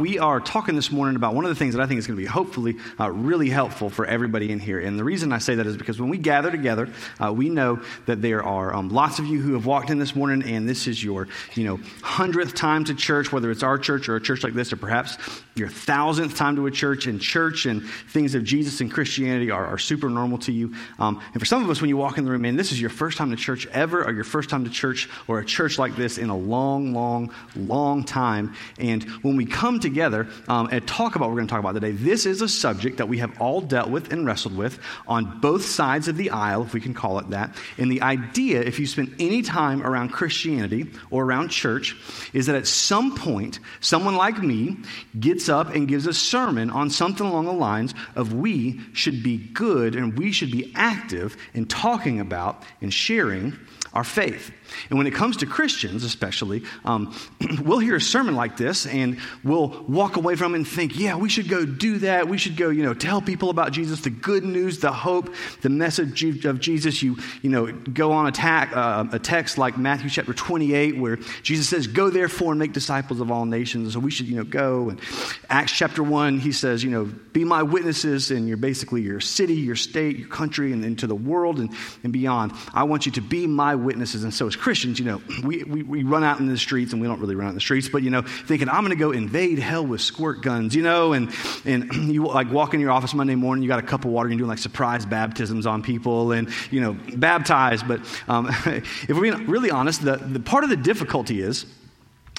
We are talking this morning about one of the things that I think is going to be hopefully uh, really helpful for everybody in here. And the reason I say that is because when we gather together, uh, we know that there are um, lots of you who have walked in this morning, and this is your, you know, hundredth time to church, whether it's our church or a church like this, or perhaps your thousandth time to a church. And church and things of Jesus and Christianity are, are super normal to you. Um, and for some of us, when you walk in the room, man, this is your first time to church ever, or your first time to church or a church like this in a long, long, long time. And when we come to together um, and talk about what we're going to talk about today. This is a subject that we have all dealt with and wrestled with on both sides of the aisle, if we can call it that. And the idea, if you spend any time around Christianity or around church, is that at some point, someone like me gets up and gives a sermon on something along the lines of we should be good and we should be active in talking about and sharing our faith. And when it comes to Christians, especially, um, we'll hear a sermon like this and we'll walk away from it and think, yeah, we should go do that. We should go, you know, tell people about Jesus, the good news, the hope, the message of Jesus. You, you know, go on a, ta- uh, a text like Matthew chapter 28 where Jesus says, go therefore and make disciples of all nations. So we should, you know, go. And Acts chapter 1, he says, you know, be my witnesses in your basically your city, your state, your country, and into the world and, and beyond. I want you to be my witnesses. And so as Christians, you know, we, we, we run out in the streets, and we don't really run out in the streets, but, you know, thinking, I'm going to go invade hell with squirt guns, you know, and, and you like walk in your office Monday morning, you got a cup of water, and you're doing like surprise baptisms on people and, you know, baptize. But um, if we're being really honest, the, the part of the difficulty is,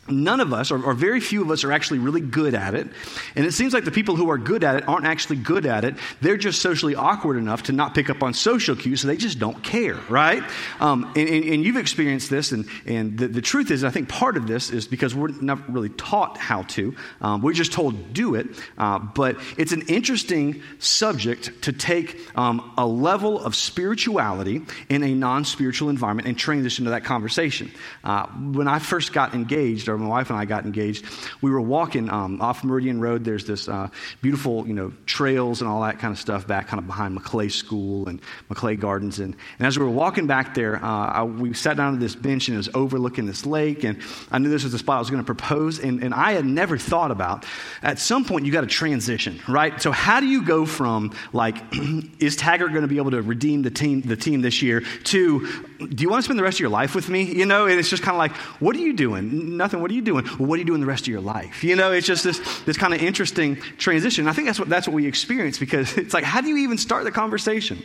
None of us, or, or, very few of us, are actually really good at it. And it seems like the people who are good at it aren't actually good at it. They're just socially awkward enough to not pick up on social cues, so they just don't care, right? Um, and, and, and, you've experienced this, and, and the, the, truth is, I think part of this is because we're not really taught how to. Um, we're just told do it. Uh, but it's an interesting subject to take um, a level of spirituality in a non spiritual environment and transition to that conversation. Uh, when I first got engaged, or my wife and I got engaged, we were walking um, off Meridian Road. There's this uh, beautiful, you know, trails and all that kind of stuff back kind of behind Maclay School and Maclay Gardens. And, and as we were walking back there, uh, I, we sat down on this bench and it was overlooking this lake. And I knew this was the spot I was going to propose. And, and I had never thought about at some point you got to transition, right? So how do you go from like, is Taggart going to be able to redeem the team, the team this year to, do you want to spend the rest of your life with me? You know, and it's just kind of like, what are you doing? Nothing. What are you doing? What are you doing the rest of your life? You know, it's just this, this kind of interesting transition. I think that's what, that's what we experience because it's like, how do you even start the conversation?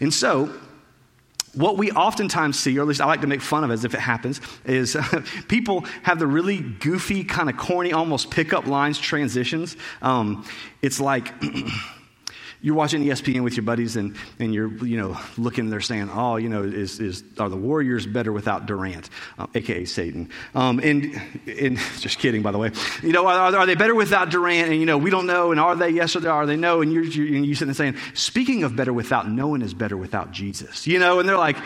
And so, what we oftentimes see, or at least I like to make fun of as if it happens, is people have the really goofy, kind of corny, almost pickup lines transitions. Um, it's like, you're watching ESPN with your buddies and, and you're, you know, looking there saying, oh, you know, is, is, are the Warriors better without Durant, uh, AKA Satan? Um, and, and just kidding, by the way. You know, are, are, they better without Durant? And, you know, we don't know. And are they yes or are they no? And you're, you're, you're sitting there saying, speaking of better without, no one is better without Jesus. You know, and they're like,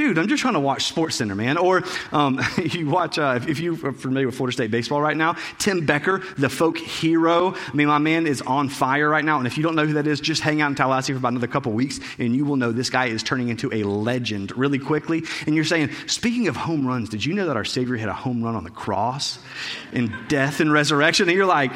dude, I'm just trying to watch Sports Center, man. Or um, you watch, uh, if you are familiar with Florida State baseball right now, Tim Becker, the folk hero. I mean, my man is on fire right now. And if you don't know who that is, just hang out in Tallahassee for about another couple weeks, and you will know this guy is turning into a legend really quickly. And you're saying, speaking of home runs, did you know that our Savior had a home run on the cross in death and resurrection? And you're like,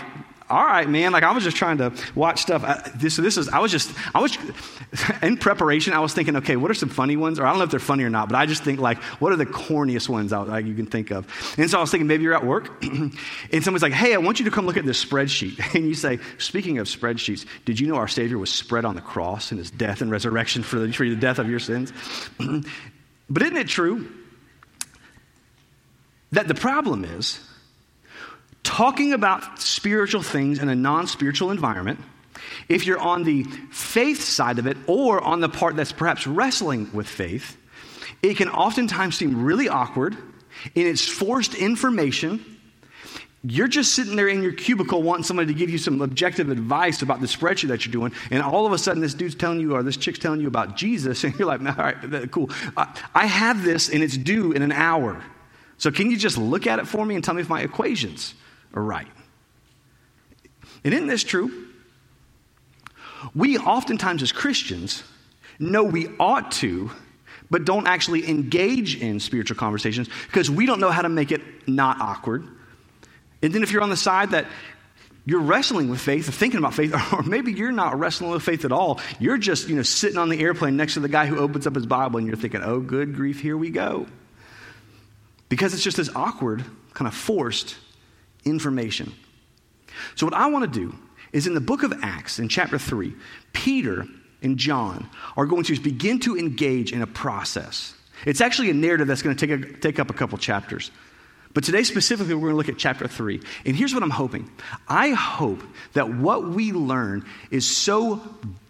all right, man. Like I was just trying to watch stuff. I, this, this is. I was just. I was in preparation. I was thinking, okay, what are some funny ones? Or I don't know if they're funny or not, but I just think like, what are the corniest ones out like, you can think of? And so I was thinking, maybe you're at work, and someone's like, hey, I want you to come look at this spreadsheet. And you say, speaking of spreadsheets, did you know our Savior was spread on the cross in His death and resurrection for the, for the death of your sins? but isn't it true that the problem is? Talking about spiritual things in a non spiritual environment, if you're on the faith side of it or on the part that's perhaps wrestling with faith, it can oftentimes seem really awkward and it's forced information. You're just sitting there in your cubicle wanting somebody to give you some objective advice about the spreadsheet that you're doing, and all of a sudden this dude's telling you or this chick's telling you about Jesus, and you're like, all right, cool. I have this and it's due in an hour. So can you just look at it for me and tell me if my equations are right. And isn't this true? We oftentimes, as Christians, know we ought to, but don't actually engage in spiritual conversations because we don't know how to make it not awkward. And then if you're on the side that you're wrestling with faith or thinking about faith, or maybe you're not wrestling with faith at all. You're just, you know, sitting on the airplane next to the guy who opens up his Bible and you're thinking, oh, good grief, here we go. Because it's just this awkward, kind of forced information. So, what I want to do is in the book of Acts, in chapter 3, Peter and John are going to begin to engage in a process. It's actually a narrative that's going to take, a, take up a couple chapters. But today, specifically, we're going to look at chapter three. And here's what I'm hoping I hope that what we learn is so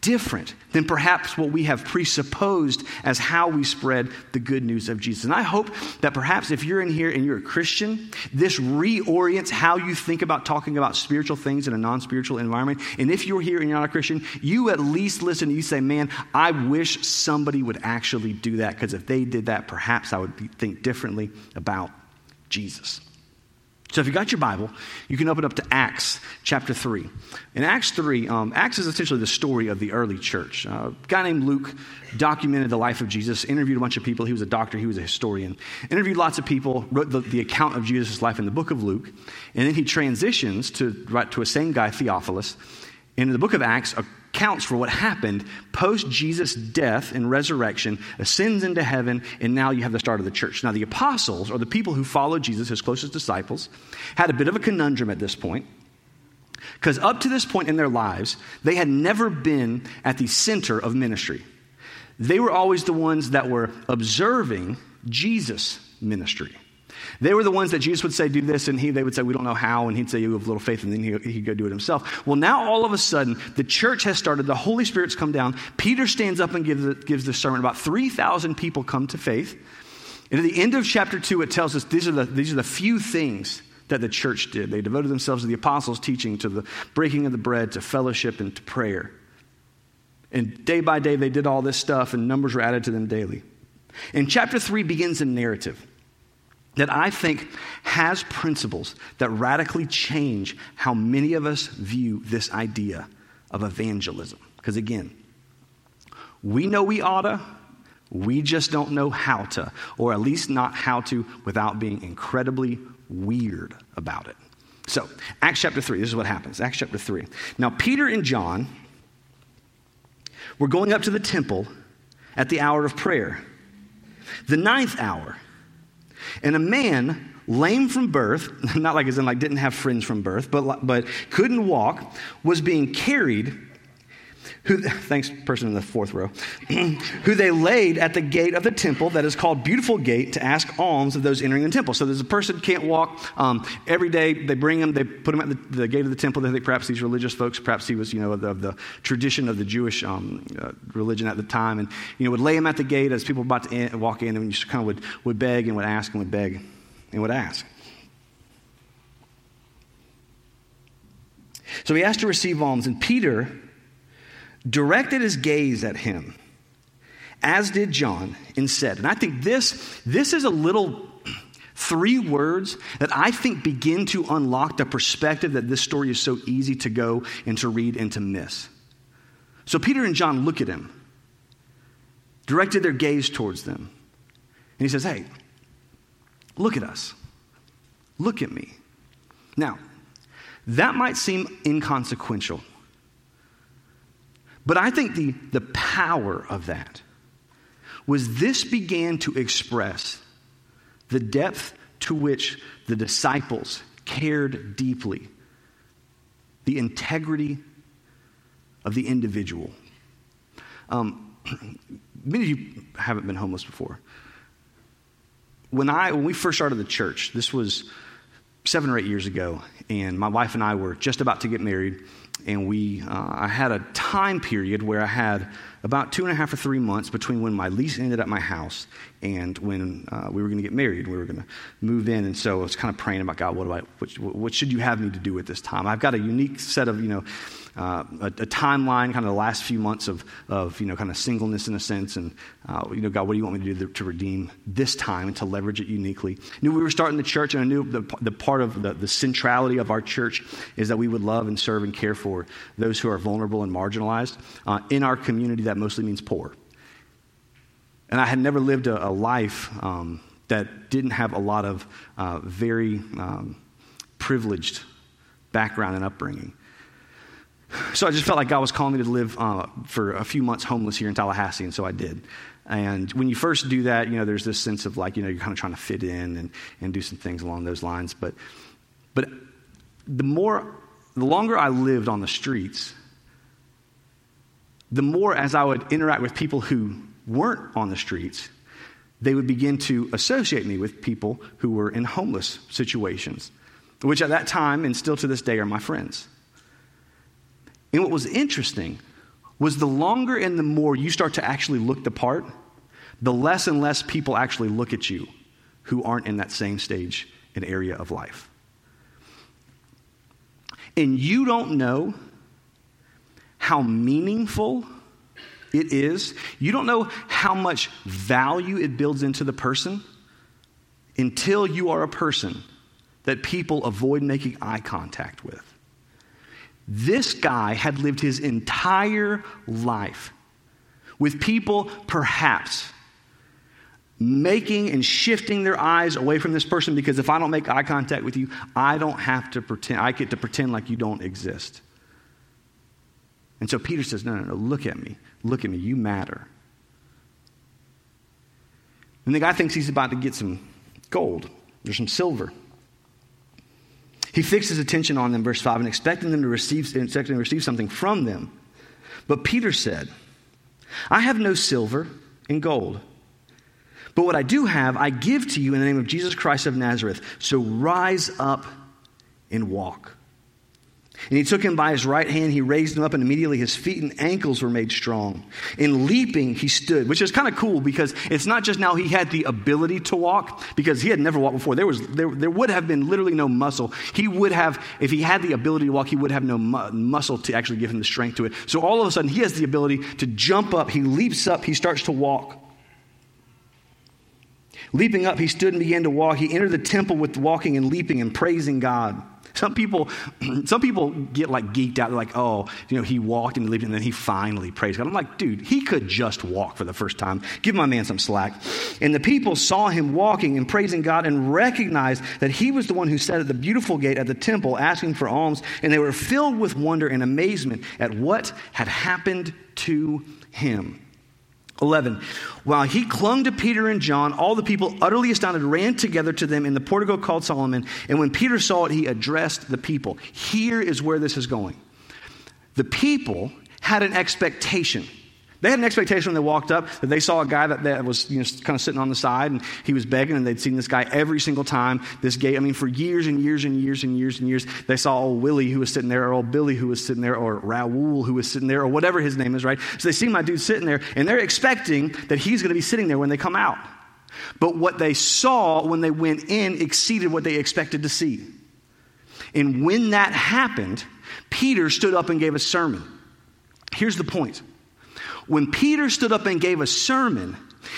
different than perhaps what we have presupposed as how we spread the good news of Jesus. And I hope that perhaps if you're in here and you're a Christian, this reorients how you think about talking about spiritual things in a non spiritual environment. And if you're here and you're not a Christian, you at least listen and you say, Man, I wish somebody would actually do that because if they did that, perhaps I would think differently about Jesus. So if you got your Bible, you can open up to Acts chapter 3. In Acts 3, um, Acts is essentially the story of the early church. Uh, a guy named Luke documented the life of Jesus, interviewed a bunch of people. He was a doctor, he was a historian. Interviewed lots of people, wrote the, the account of Jesus' life in the book of Luke. And then he transitions to write to a same guy, Theophilus. In the book of Acts, accounts for what happened post Jesus' death and resurrection, ascends into heaven, and now you have the start of the church. Now, the apostles, or the people who followed Jesus, his closest disciples, had a bit of a conundrum at this point. Because up to this point in their lives, they had never been at the center of ministry. They were always the ones that were observing Jesus' ministry. They were the ones that Jesus would say, do this, and he, they would say, we don't know how, and he'd say, you have little faith, and then he, he'd go do it himself. Well, now all of a sudden, the church has started, the Holy Spirit's come down. Peter stands up and gives, gives this sermon. About 3,000 people come to faith. And at the end of chapter 2, it tells us these are the, these are the few things that the church did. They devoted themselves to the apostles' teaching, to the breaking of the bread, to fellowship, and to prayer. And day by day, they did all this stuff, and numbers were added to them daily. And chapter 3 begins a narrative that I think has principles that radically change how many of us view this idea of evangelism. Because again, we know we oughta, we just don't know how to, or at least not how to without being incredibly weird about it. So, Acts chapter 3, this is what happens. Acts chapter 3. Now, Peter and John were going up to the temple at the hour of prayer, the ninth hour. And a man lame from birth, not like as in like didn't have friends from birth, but, but couldn't walk, was being carried who, thanks, person in the fourth row, who they laid at the gate of the temple that is called Beautiful Gate to ask alms of those entering the temple. So there's a person can't walk. Um, every day they bring him, they put him at the, the, gate of the temple. They think perhaps these religious folks, perhaps he was, you know, of the, of the tradition of the Jewish um, uh, religion at the time, and you know would lay him at the gate as people were about to in, walk in, and you kind of would would beg and would ask and would beg and would ask. So he asked to receive alms, and Peter directed his gaze at him, as did John, and said, and I think this, this is a little three words that I think begin to unlock the perspective that this story is so easy to go and to read and to miss. So Peter and John look at him, directed their gaze towards them, and he says, Hey, look at us. Look at me. Now, that might seem inconsequential. But I think the, the power of that was this began to express the depth to which the disciples cared deeply, the integrity of the individual. Um, many of you haven't been homeless before. When, I, when we first started the church, this was seven or eight years ago, and my wife and I were just about to get married and we uh, I had a time period where I had about two and a half or three months between when my lease ended at my house and when uh, we were going to get married. We were going to move in, and so I was kind of praying about God. What do I? What, what should you have me to do at this time? I've got a unique set of you know uh, a, a, timeline, kind of the last few months of, of you know, kind of singleness in a sense, and uh, you know, God, what do you want me to do to, redeem this time and to leverage it uniquely? I knew we were starting the church, and I knew the, the part of the, the centrality of our church is that we would love and serve and care for those who are vulnerable and marginalized uh, in our community. That mostly means poor. And I had never lived a, a life um, that didn't have a lot of uh, very um, privileged background and upbringing. So I just felt like God was calling me to live uh, for a few months homeless here in Tallahassee, and so I did. And when you first do that, you know, there's this sense of like, you know, you're kind of trying to fit in and, and do some things along those lines. But, but the more, the longer I lived on the streets, the more as I would interact with people who weren't on the streets, they would begin to associate me with people who were in homeless situations, which at that time and still to this day are my friends. And what was interesting was the longer and the more you start to actually look the part, the less and less people actually look at you who aren't in that same stage and area of life. And you don't know how meaningful it is. You don't know how much value it builds into the person until you are a person that people avoid making eye contact with. This guy had lived his entire life with people perhaps making and shifting their eyes away from this person because if I don't make eye contact with you, I don't have to pretend, I get to pretend like you don't exist. And so Peter says, No, no, no, look at me. Look at me. You matter. And the guy thinks he's about to get some gold or some silver. He fixed his attention on them, verse 5, and expecting them to receive, expecting to receive something from them. But Peter said, I have no silver and gold. But what I do have, I give to you in the name of Jesus Christ of Nazareth. So rise up and walk. And he took him by his right hand, he raised him up, and immediately his feet and ankles were made strong. In leaping, he stood, which is kind of cool because it's not just now he had the ability to walk, because he had never walked before. There, was, there, there would have been literally no muscle. He would have, if he had the ability to walk, he would have no mu- muscle to actually give him the strength to it. So all of a sudden, he has the ability to jump up. He leaps up, he starts to walk. Leaping up, he stood and began to walk. He entered the temple with walking and leaping and praising God. Some people, some people get like geeked out. They're like, oh, you know, he walked and lived and then he finally praised God. I'm like, dude, he could just walk for the first time. Give my man some slack. And the people saw him walking and praising God and recognized that he was the one who sat at the beautiful gate at the temple asking for alms. And they were filled with wonder and amazement at what had happened to him. 11. While he clung to Peter and John, all the people, utterly astounded, ran together to them in the portico called Solomon. And when Peter saw it, he addressed the people. Here is where this is going. The people had an expectation. They had an expectation when they walked up that they saw a guy that, that was you know, kind of sitting on the side and he was begging, and they'd seen this guy every single time. This gate, I mean, for years and years and years and years and years, they saw old Willie who was sitting there, or old Billy who was sitting there, or Raoul who was sitting there, or whatever his name is, right? So they see my dude sitting there, and they're expecting that he's going to be sitting there when they come out. But what they saw when they went in exceeded what they expected to see. And when that happened, Peter stood up and gave a sermon. Here's the point when Peter stood up and gave a sermon,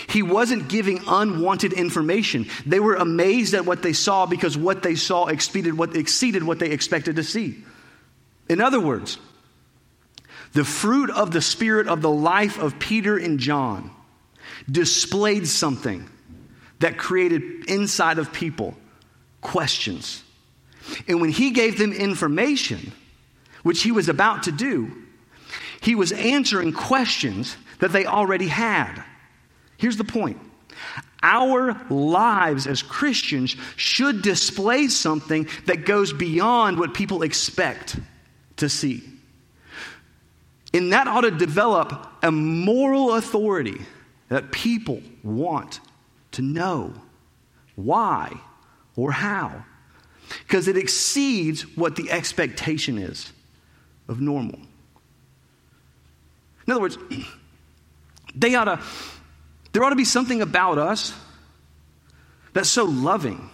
he wasn't giving unwanted information. They were amazed at what they saw because what they saw exceeded what, exceeded what they expected to see. In other words, the fruit of the Spirit of the life of Peter and John displayed something that created inside of people questions. And when he gave them information, which he was about to do, he was answering questions that they already had. Here's the point our lives as Christians should display something that goes beyond what people expect to see. And that ought to develop a moral authority that people want to know why or how. Because it exceeds what the expectation is of normal. In other words, they ought to, there ought to be something about us that's so loving.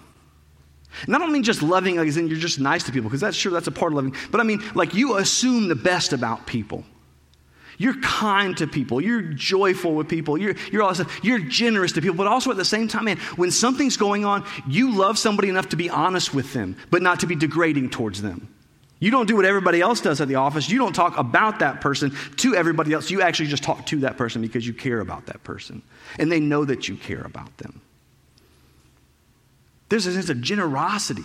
And I don't mean just loving as in you're just nice to people, because that's sure that's a part of loving. But I mean, like you assume the best about people. You're kind to people. You're joyful with people. You're, you're, all you're generous to people. But also at the same time, man, when something's going on, you love somebody enough to be honest with them, but not to be degrading towards them. You don't do what everybody else does at the office. You don't talk about that person to everybody else. You actually just talk to that person because you care about that person. And they know that you care about them. There's a sense of generosity,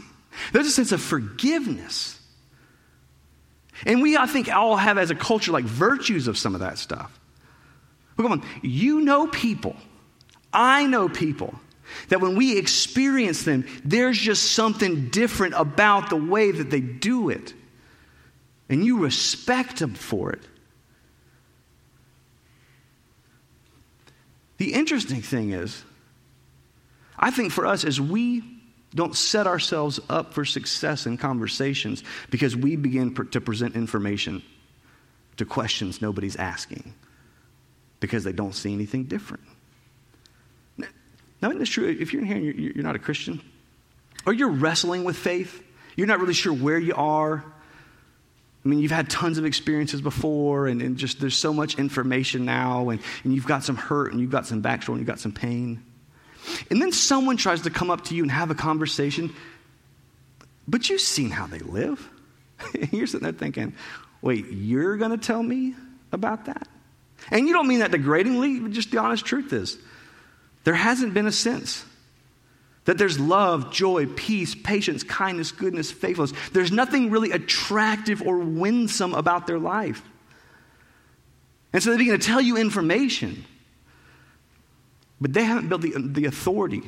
there's a sense of forgiveness And we, I think, all have as a culture like virtues of some of that stuff. But come on, you know people, I know people, that when we experience them, there's just something different about the way that they do it. And you respect them for it. The interesting thing is, I think for us, as we don't set ourselves up for success in conversations because we begin to present information to questions nobody's asking because they don't see anything different. Now, isn't this true? If you're in here and you're, you're not a Christian, or you're wrestling with faith, you're not really sure where you are. I mean, you've had tons of experiences before, and, and just there's so much information now, and, and you've got some hurt, and you've got some backstory, and you've got some pain. And then someone tries to come up to you and have a conversation, but you've seen how they live. you're sitting there thinking, wait, you're going to tell me about that? And you don't mean that degradingly, just the honest truth is there hasn't been a sense that there's love, joy, peace, patience, kindness, goodness, faithfulness. There's nothing really attractive or winsome about their life. And so they begin to tell you information, but they haven't built the, the authority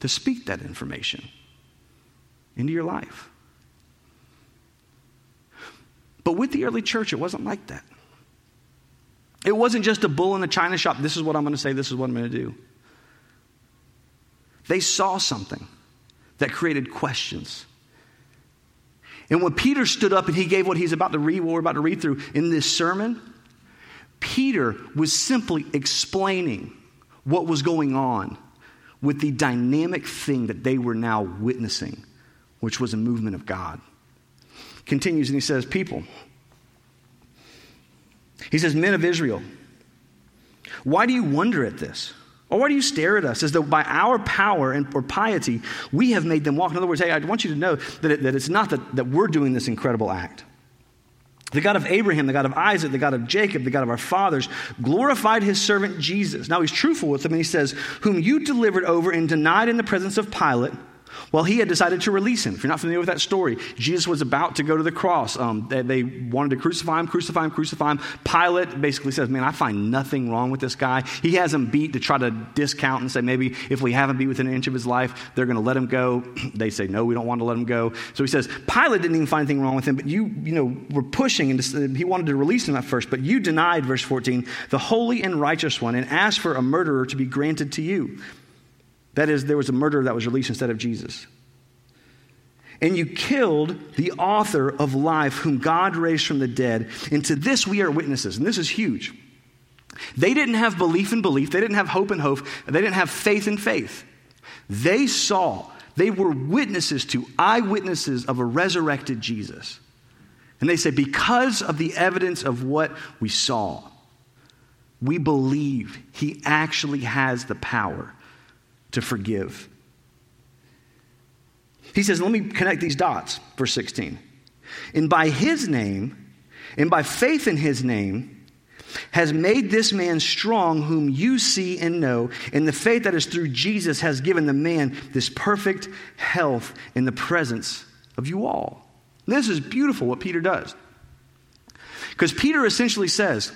to speak that information into your life. But with the early church, it wasn't like that. It wasn't just a bull in a china shop. This is what I'm going to say, this is what I'm going to do. They saw something that created questions. And when Peter stood up and he gave what he's about to read, what we're about to read through in this sermon, Peter was simply explaining what was going on with the dynamic thing that they were now witnessing, which was a movement of God. Continues and he says, People, he says, Men of Israel, why do you wonder at this? Or why do you stare at us as though by our power and or piety we have made them walk? In other words, hey, I want you to know that, it, that it's not that, that we're doing this incredible act. The God of Abraham, the God of Isaac, the God of Jacob, the God of our fathers, glorified his servant Jesus. Now he's truthful with them and he says, Whom you delivered over and denied in the presence of Pilate well, he had decided to release him. If you're not familiar with that story, Jesus was about to go to the cross. Um, they, they, wanted to crucify him, crucify him, crucify him. Pilate basically says, Man, I find nothing wrong with this guy. He has him beat to try to discount and say, maybe if we have him beat within an inch of his life, they're going to let him go. they say, No, we don't want to let him go. So he says, Pilate didn't even find anything wrong with him, but you, you know, were pushing, and he wanted to release him at first, but you denied, verse 14, the holy and righteous one, and asked for a murderer to be granted to you. That is, there was a murderer that was released instead of Jesus. And you killed the author of life, whom God raised from the dead. And to this we are witnesses. And this is huge. They didn't have belief in belief, they didn't have hope in hope, they didn't have faith in faith. They saw, they were witnesses to, eyewitnesses of a resurrected Jesus. And they say, because of the evidence of what we saw, we believe he actually has the power to forgive. He says, let me connect these dots, verse 16. And by his name, and by faith in his name, has made this man strong, whom you see and know. And the faith that is through Jesus has given the man this perfect health in the presence of you all. This is beautiful what Peter does. Because Peter essentially says,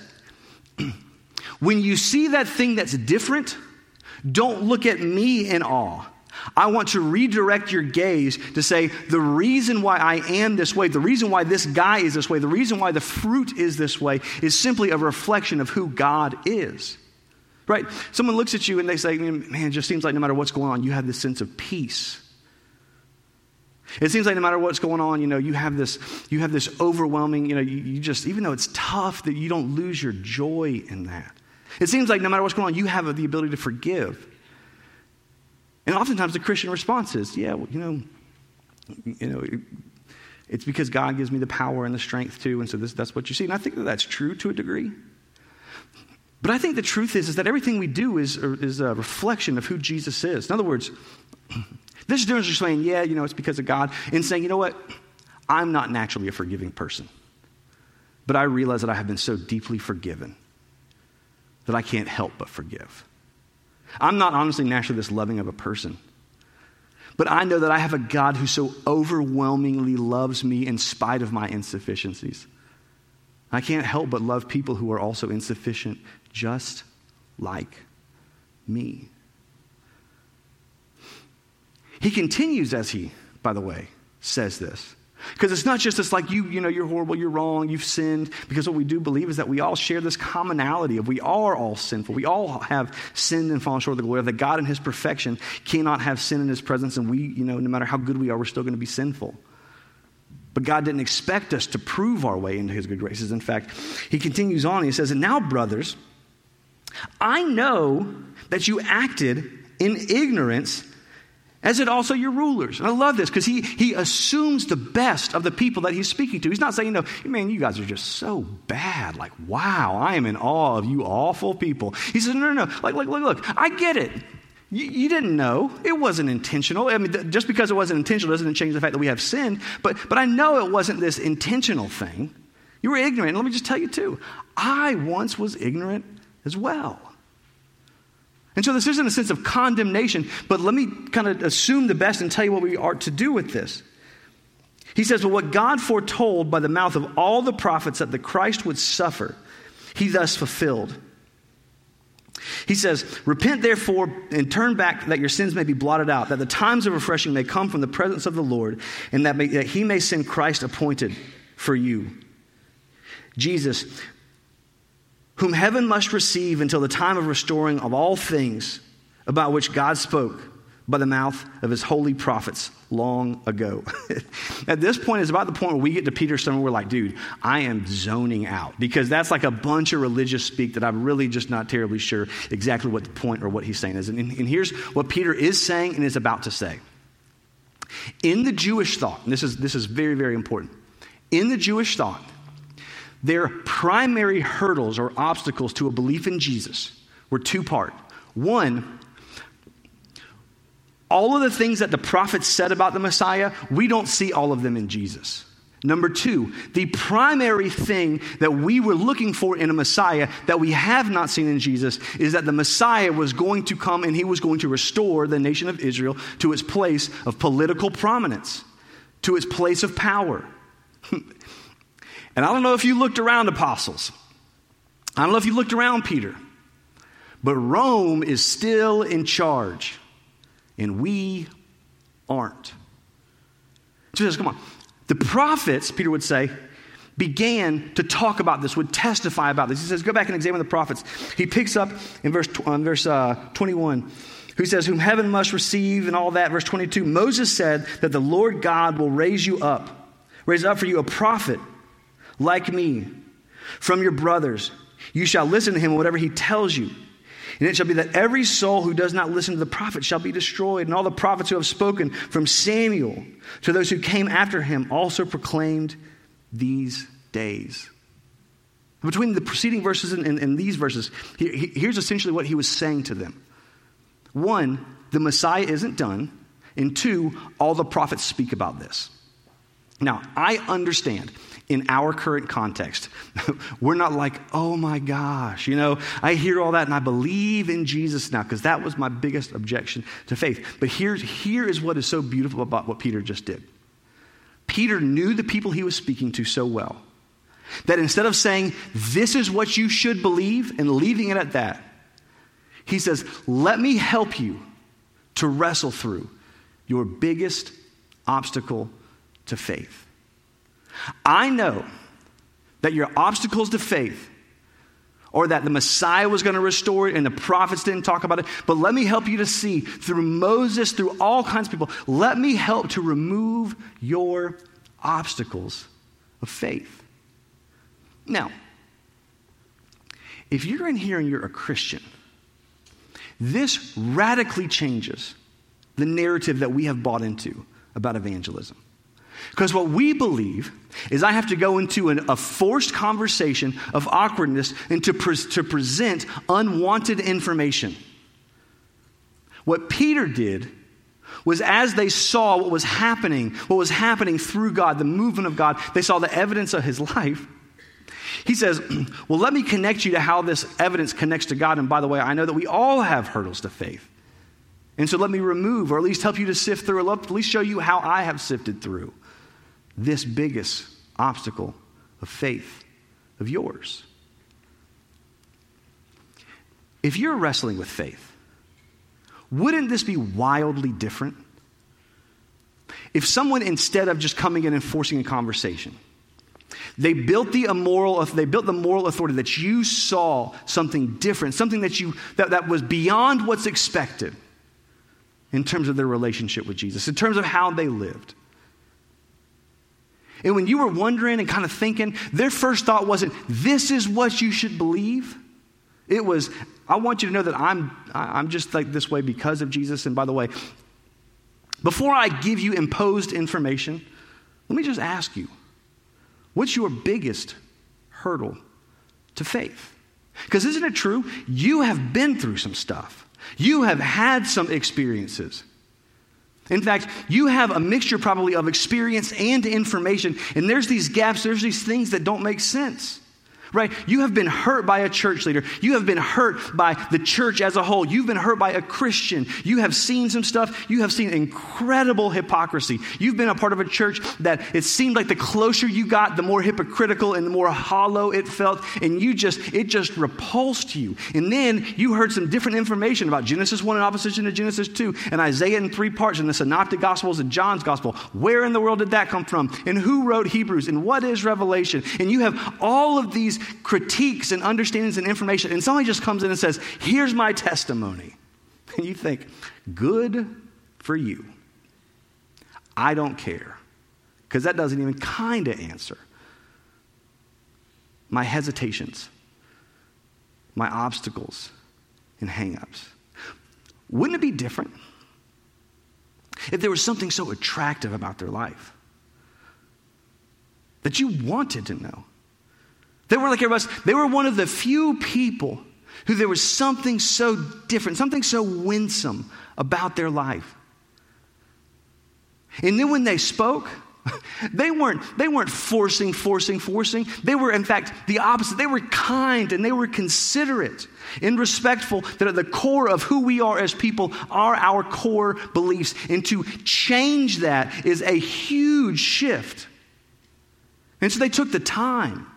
when you see that thing that's different, don't look at me in awe. I want to redirect your gaze to say, the reason why I am this way, the reason why this guy is this way, the reason why the fruit is this way is simply a reflection of who God is. Right? Someone looks at you and they say, man, it just seems like no matter what's going on, you have this sense of peace. It seems like no matter what's going on, you know, you have this, you have this overwhelming, you know, you, you just, even though it's tough, that you don't lose your joy in that. It seems like no matter what's going on, you have the ability to forgive. And oftentimes the Christian response is, yeah, well, you know, you know, it's because God gives me the power and the strength too, and so this, that's what you see. And I think that that's true to a degree. But I think the truth is, is that everything we do is, uh, is a reflection of who Jesus is. In other words, this is from saying, yeah, you know, it's because of God, and saying, you know what, I'm not naturally a forgiving person. But I realize that I have been so deeply forgiven that I can't help but forgive. I'm not honestly naturally this loving of a person. But I know that I have a God who so overwhelmingly loves me in spite of my insufficiencies. I can't help but love people who are also insufficient, just like me. He continues as he, by the way, says this. Because it's not just this like you, you know, you're horrible, you're wrong, you've sinned. Because what we do believe is that we all share this commonality of we are all sinful. We all have sinned and fallen short of the glory of that God in his perfection cannot have sin in his presence, and we, you know, no matter how good we are, we're still going to be sinful. But God didn't expect us to prove our way into his good graces. In fact, he continues on, he says, And now, brothers, I know that you acted in ignorance as did also your rulers. And I love this because he, he assumes the best of the people that he's speaking to. He's not saying, you know, man, you guys are just so bad. Like, wow, I am in awe of you awful people. He says, no, no, no. Like, look, look, look. I get it. You, you, didn't know. It wasn't intentional. I mean, just because it wasn't intentional doesn't change the fact that we have sinned. But, but I know it wasn't this intentional thing. You were ignorant. And let me just tell you, too, I once was ignorant as well. And so this isn't a sense of condemnation, but let me kind of assume the best and tell you what we are to do with this. He says, Well, what God foretold by the mouth of all the prophets that the Christ would suffer, he thus fulfilled. He says, Repent therefore and turn back that your sins may be blotted out, that the times of refreshing may come from the presence of the Lord, and that, may, that he may send Christ appointed for you. Jesus, whom heaven must receive until the time of restoring of all things about which God spoke by the mouth of his holy prophets long ago. At this point, it's about the point where we get to Peter's sermon, we're like, dude, I am zoning out because that's like a bunch of religious speak that I'm really just not terribly sure exactly what the point or what he's saying is. And, and here's what Peter is saying and is about to say. In the Jewish thought, and this is, this is very, very important, in the Jewish thought, their primary hurdles or obstacles to a belief in Jesus were two part. One, all of the things that the prophets said about the Messiah, we don't see all of them in Jesus. Number two, the primary thing that we were looking for in a Messiah that we have not seen in Jesus is that the Messiah was going to come and he was going to restore the nation of Israel to its place of political prominence, to its place of power. And I don't know if you looked around apostles. I don't know if you looked around Peter. But Rome is still in charge. And we aren't. Jesus, come on. The prophets, Peter would say, began to talk about this, would testify about this. He says, go back and examine the prophets. He picks up in verse, in verse uh, 21, who says, Whom heaven must receive, and all that. Verse 22, Moses said that the Lord God will raise you up, raise up for you a prophet like me from your brothers. You shall listen to him whatever he tells you. And it shall be that every soul who does not listen to the prophet shall be destroyed. And all the prophets who have spoken from Samuel to those who came after him also proclaimed these days. Between the preceding verses and, and, and these verses, he, here's essentially what he was saying to them. One, the Messiah isn't done. And two, all the prophets speak about this. Now, I understand in our current context. We're not like, oh my gosh, you know, I hear all that and I believe in Jesus now because that was my biggest objection to faith. But here's, here is what is so beautiful about what Peter just did. Peter knew the people he was speaking to so well that instead of saying, this is what you should believe and leaving it at that, he says, let me help you to wrestle through your biggest obstacle to faith. I know that your obstacles to faith or that the Messiah was going to restore it and the prophets didn't talk about it. But let me help you to see through Moses, through all kinds of people, let me help to remove your obstacles of faith. Now, if you're in here and you're a Christian, this radically changes the narrative that we have bought into about evangelism. Because what we believe is I have to go into an, a forced conversation of awkwardness and to, pre- to present unwanted information. What Peter did was as they saw what was happening, what was happening through God, the movement of God, they saw the evidence of his life. He says, Well, let me connect you to how this evidence connects to God. And by the way, I know that we all have hurdles to faith. And so let me remove, or at least help you to sift through, or at least show you how I have sifted through this biggest obstacle of faith of yours. If you're wrestling with faith, wouldn't this be wildly different? If someone, instead of just coming in and forcing a conversation, they built the immoral, they built the moral authority that you saw something different, something that you that, that was beyond what's expected in terms of their relationship with Jesus, in terms of how they lived. And when you were wondering and kind of thinking, their first thought wasn't, this is what you should believe. It was, I want you to know that I'm, I'm just like this way because of Jesus. And by the way, before I give you imposed information, let me just ask you what's your biggest hurdle to faith? Because isn't it true? You have been through some stuff, you have had some experiences. In fact, you have a mixture probably of experience and information, and there's these gaps, there's these things that don't make sense right? You have been hurt by a church leader. You have been hurt by the church as a whole. You've been hurt by a Christian. You have seen some stuff. You have seen incredible hypocrisy. You've been a part of a church that it seemed like the closer you got, the more hypocritical and the more hollow it felt. And you just, it just repulsed you. And then you heard some different information about Genesis 1 in opposition to Genesis 2 and Isaiah in three parts and the Synoptic Gospels and John's Gospel. Where in the world did that come from? And who wrote Hebrews? And what is Revelation? And you have all of these critiques and understandings and information, and somebody just comes in and says, Here's my testimony. And you think, Good for you. I don't care. Because that doesn't even kind of answer my hesitations, my obstacles, and hangups. Wouldn't it be different if there was something so attractive about their life that you wanted to know? They were like everybody else. They were one of the few people who there was something so different, something so winsome about their life. And then when they spoke, they weren't, they weren't forcing, forcing, forcing. They were, in fact, the opposite. They were kind and they were considerate and respectful that at the core of who we are as people are our core beliefs. And to change that is a huge shift. And so they took the time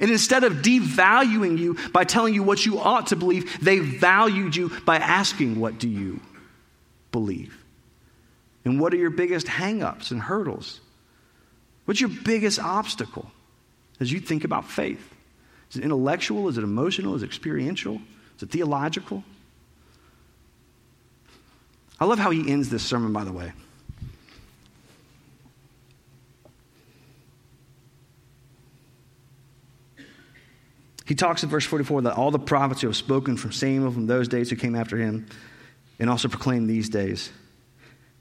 and instead of devaluing you by telling you what you ought to believe, they valued you by asking, What do you believe? And what are your biggest hangups and hurdles? What's your biggest obstacle as you think about faith? Is it intellectual? Is it emotional? Is it experiential? Is it theological? I love how he ends this sermon, by the way. He talks in verse 44 that all the prophets who have spoken from Samuel from those days who came after him and also proclaim these days.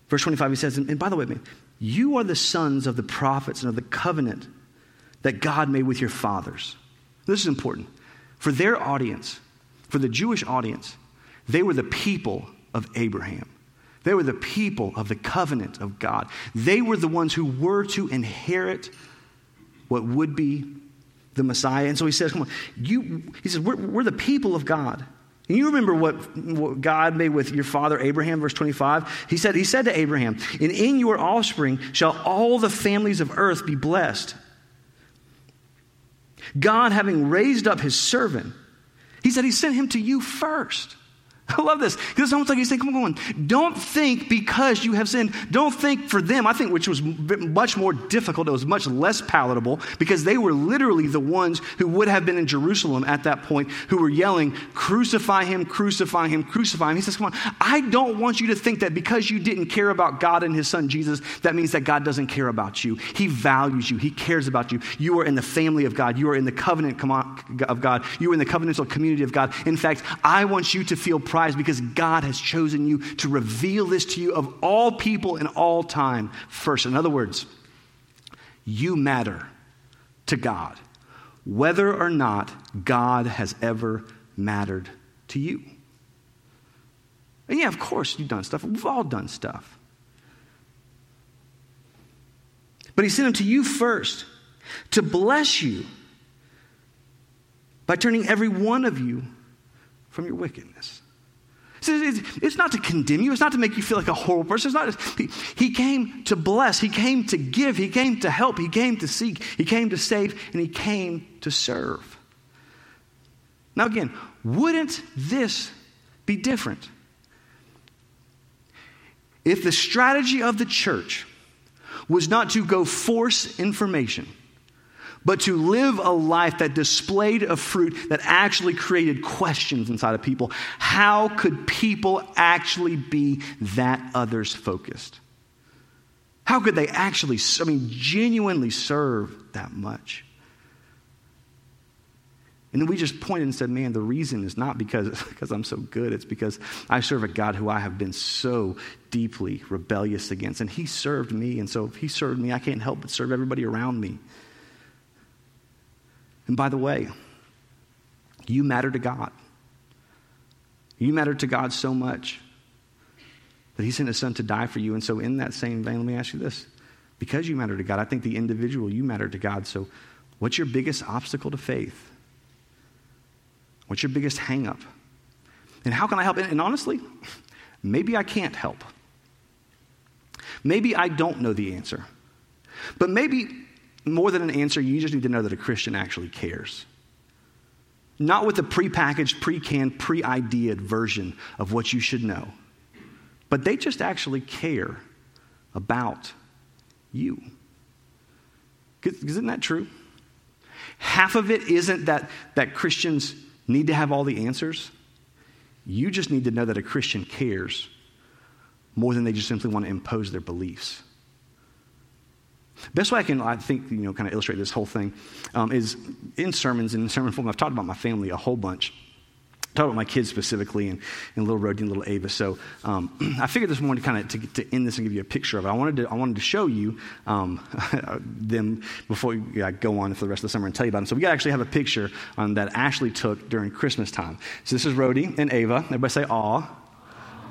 Verse 25, he says, and by the way, you are the sons of the prophets and of the covenant that God made with your fathers. This is important. For their audience, for the Jewish audience, they were the people of Abraham. They were the people of the covenant of God. They were the ones who were to inherit what would be the Messiah. And so he says, Come on, you, he says, we're, we're the people of God. And you remember what, what, God made with your father Abraham, verse 25? He said, He said to Abraham, And in your offspring shall all the families of earth be blessed. God, having raised up his servant, he said he sent him to you first. I love this. Because it's almost like he's saying, come on, don't think because you have sinned. Don't think for them. I think which was much more difficult. It was much less palatable because they were literally the ones who would have been in Jerusalem at that point who were yelling, crucify him, crucify him, crucify him. He says, come on, I don't want you to think that because you didn't care about God and his son Jesus, that means that God doesn't care about you. He values you. He cares about you. You are in the family of God. You are in the covenant of God. You are in the covenantal community of God. In fact, I want you to feel proud because God has chosen you to reveal this to you of all people in all time first. In other words, you matter to God, whether or not God has ever mattered to you. And yeah, of course, you've done stuff. We've all done stuff. But he sent him to you first to bless you by turning every one of you from your wickedness. It's not to condemn you. It's not to make you feel like a horrible person. It's not. He came to bless. He came to give. He came to help. He came to seek. He came to save. And he came to serve. Now, again, wouldn't this be different? If the strategy of the church was not to go force information, but to live a life that displayed a fruit that actually created questions inside of people, how could people actually be that others focused? How could they actually, I mean, genuinely serve that much? And then we just pointed and said, man, the reason is not because, because I'm so good. It's because I serve a God who I have been so deeply rebellious against. And He served me. And so if He served me, I can't help but serve everybody around me. And by the way, you matter to God. You matter to God so much that He sent His Son to die for you. And so, in that same vein, let me ask you this. Because you matter to God, I think the individual, you matter to God. So, what's your biggest obstacle to faith? What's your biggest hangup? And how can I help? And honestly, maybe I can't help. Maybe I don't know the answer. But maybe more than an answer, you just need to know that a Christian actually cares. Not with a prepackaged, pre canned, pre ideaed version of what you should know, but they just actually care about you. Isn't that true? Half of it isn't that, that Christians need to have all the answers. You just need to know that a Christian cares more than they just simply want to impose their beliefs. Best way I can, I think, you know, kind of illustrate this whole thing um, is in sermons in sermon form. I've talked about my family a whole bunch. Talk about my kids specifically and, and little Rhodey and little Ava. So um, I figured this morning to kind of to, to, end this and give you a picture of it. I wanted to I wanted to show you um, them before we yeah, go on for the rest of the summer and tell you about them. So we actually have a picture um, that Ashley took during Christmas time. So this is Rhodey and Ava. Everybody say "Aw."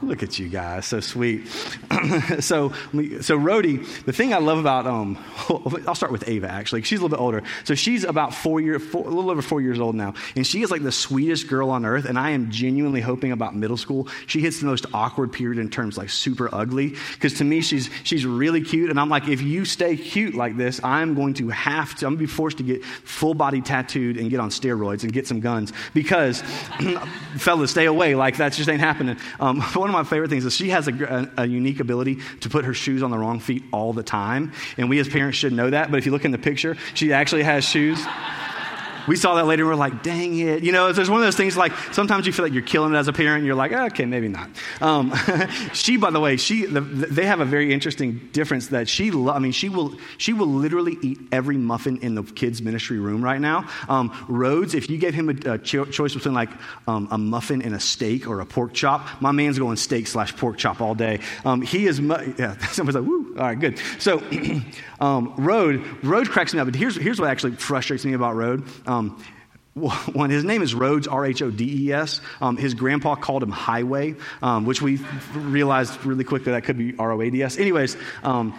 Look at you guys, so sweet. so, so Rhodey, the thing I love about, um, I'll start with Ava actually. She's a little bit older. So she's about four years, a little over four years old now, and she is like the sweetest girl on earth. And I am genuinely hoping about middle school. She hits the most awkward period in terms like super ugly, because to me she's she's really cute, and I'm like, if you stay cute like this, I'm going to have to. I'm gonna be forced to get full body tattooed and get on steroids and get some guns because, fellas, stay away. Like that just ain't happening. Um, one of my favorite things is she has a, a, a, unique ability to put her shoes on the wrong feet all the time. And we as parents should know that. But if you look in the picture, she actually has shoes we saw that later and we're like, dang it. You know, there's one of those things like sometimes you feel like you're killing it as a parent and you're like, okay, maybe not. Um, she, by the way, she, the, they have a very interesting difference that she, lo- I mean, she will, she will literally eat every muffin in the kids' ministry room right now. Um, Rhodes, if you gave him a, a cho- choice between like um, a muffin and a steak or a pork chop, my man's going steak slash pork chop all day. Um, he is, mu- yeah, somebody's like, woo, all right, good. So, um, Road, Road cracks me up, but here's, here's what actually frustrates me about Road. Um, one, his name is Rhodes, R H O D E S. Um, his grandpa called him Highway, um, which we realized really quickly that could be R O A D S. Anyways, um,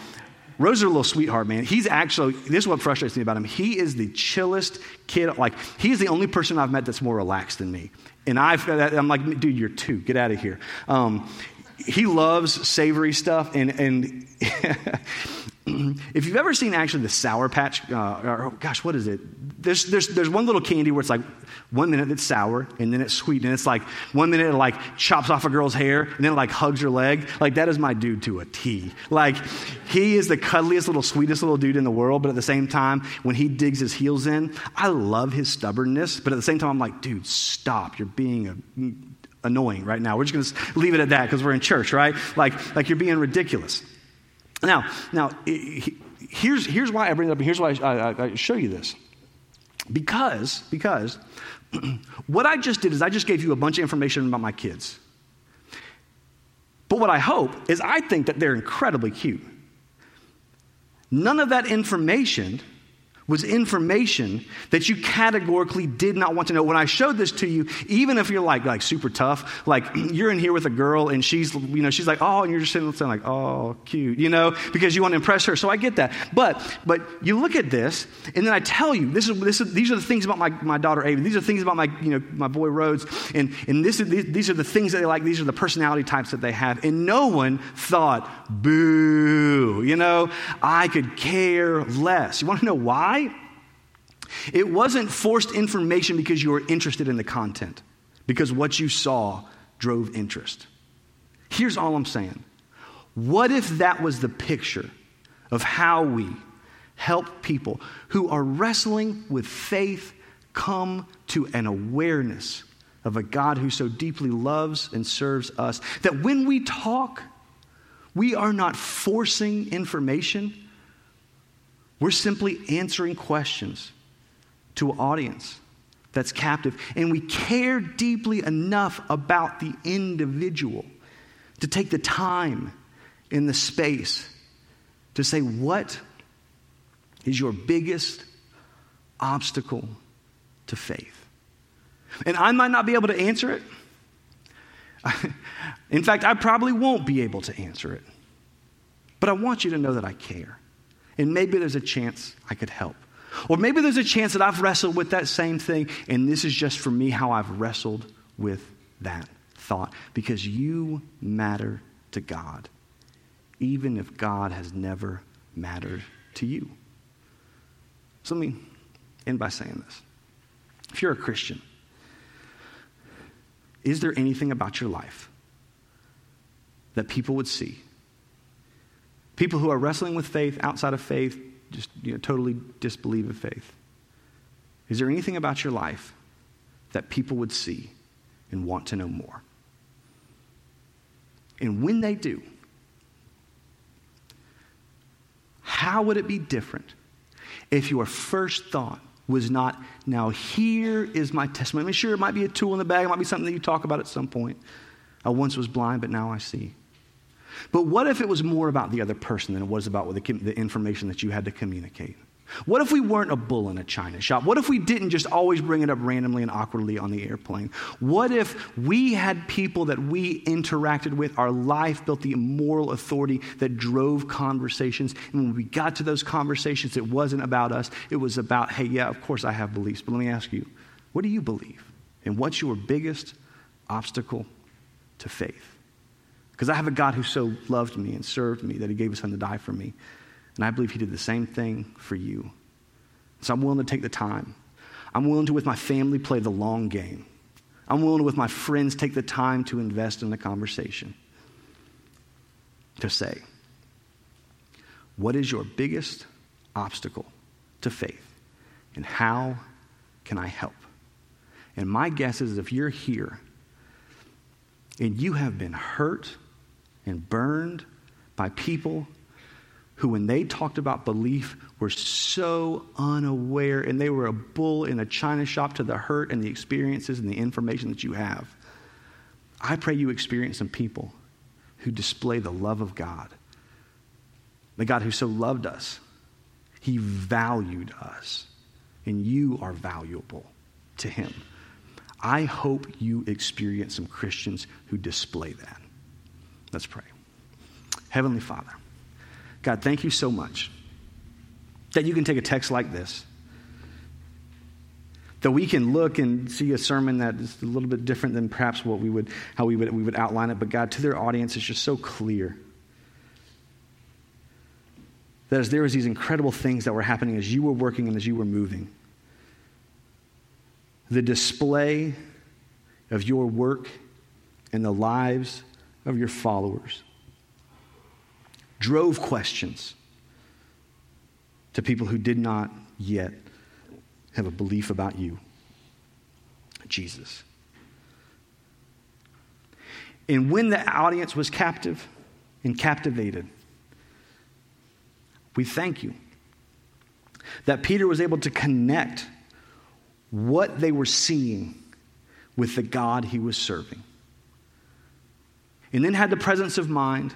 Rhodes is a little sweetheart, man. He's actually, this is what frustrates me about him. He is the chillest kid. Like, he's the only person I've met that's more relaxed than me. And I've, I'm like, dude, you're two. Get out of here. Um, he loves savory stuff, and, and if you've ever seen actually the Sour Patch, uh, or, gosh, what is it? There's, there's, there's one little candy where it's like one minute it's sour and then it's sweet. And it's like one minute it like chops off a girl's hair and then it like hugs her leg. Like that is my dude to a T. Like he is the cuddliest little, sweetest little dude in the world. But at the same time, when he digs his heels in, I love his stubbornness. But at the same time, I'm like, dude, stop. You're being a, annoying right now. We're just going to leave it at that because we're in church, right? Like, like you're being ridiculous. Now, now here's, here's why I bring it up, and here's why I, I, I show you this. Because, because what I just did is I just gave you a bunch of information about my kids. But what I hope is I think that they're incredibly cute. None of that information was information that you categorically did not want to know. When I showed this to you, even if you're like like super tough, like you're in here with a girl and she's you know she's like oh and you're just sitting there like oh cute you know because you want to impress her. So I get that. But but you look at this and then I tell you this is this is, these are the things about my, my daughter Ava. These are things about my you know my boy Rhodes and and this is, these, these are the things that they like. These are the personality types that they have. And no one thought boo. You know I could care less. You want to know why? It wasn't forced information because you were interested in the content, because what you saw drove interest. Here's all I'm saying. What if that was the picture of how we help people who are wrestling with faith come to an awareness of a God who so deeply loves and serves us that when we talk, we are not forcing information, we're simply answering questions to an audience that's captive. And we care deeply enough about the individual to take the time in the space to say, What is your biggest obstacle to faith? And I might not be able to answer it. In fact, I probably won't be able to answer it. But I want you to know that I care. And maybe there's a chance I could help. Or maybe there's a chance that I've wrestled with that same thing, and this is just for me how I've wrestled with that thought. Because you matter to God, even if God has never mattered to you. So let me end by saying this. If you're a Christian, is there anything about your life that people would see? People who are wrestling with faith, outside of faith, just you know, totally disbelieve of faith. Is there anything about your life that people would see and want to know more? And when they do, how would it be different if your first thought was not, now here is my testimony? I mean, sure, it might be a tool in the bag, it might be something that you talk about at some point. I once was blind, but now I see. But what if it was more about the other person than it was about the, the information that you had to communicate? What if we weren't a bull in a china shop? What if we didn't just always bring it up randomly and awkwardly on the airplane? What if we had people that we interacted with, our life built the moral authority that drove conversations? And when we got to those conversations, it wasn't about us. It was about, hey, yeah, of course I have beliefs, but let me ask you, what do you believe? And what's your biggest obstacle to faith? Because I have a God who so loved me and served me that he gave his son to die for me. And I believe he did the same thing for you. So I'm willing to take the time. I'm willing to, with my family, play the long game. I'm willing to, with my friends, take the time to invest in the conversation. To say, what is your biggest obstacle to faith? And how can I help? And my guess is if you're here and you have been hurt and burned by people who, when they talked about belief, were so unaware and they were a bull in a china shop to the hurt and the experiences and the information that you have. I pray you experience some people who display the love of God. The God who so loved us, He valued us, and you are valuable to Him. I hope you experience some Christians who display that. Let's pray. Heavenly Father, God, thank you so much that you can take a text like this, that we can look and see a sermon that is a little bit different than perhaps what we would, how we would, we would outline it, but God, to their audience, it's just so clear that as there was these incredible things that were happening as you were working and as you were moving, the display of your work and the lives of your followers drove questions to people who did not yet have a belief about you, Jesus. And when the audience was captive and captivated, we thank you that Peter was able to connect what they were seeing with the God he was serving and then had the presence of mind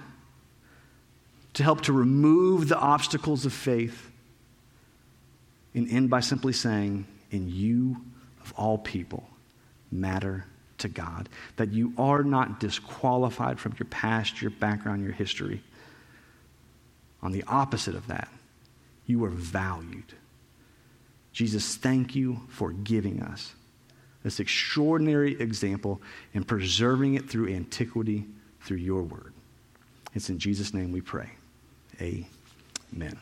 to help to remove the obstacles of faith and end by simply saying, In you, of all people, matter to God. That you are not disqualified from your past, your background, your history. On the opposite of that, you are valued. Jesus, thank you for giving us this extraordinary example and preserving it through antiquity through your word. It's in Jesus' name we pray. Amen.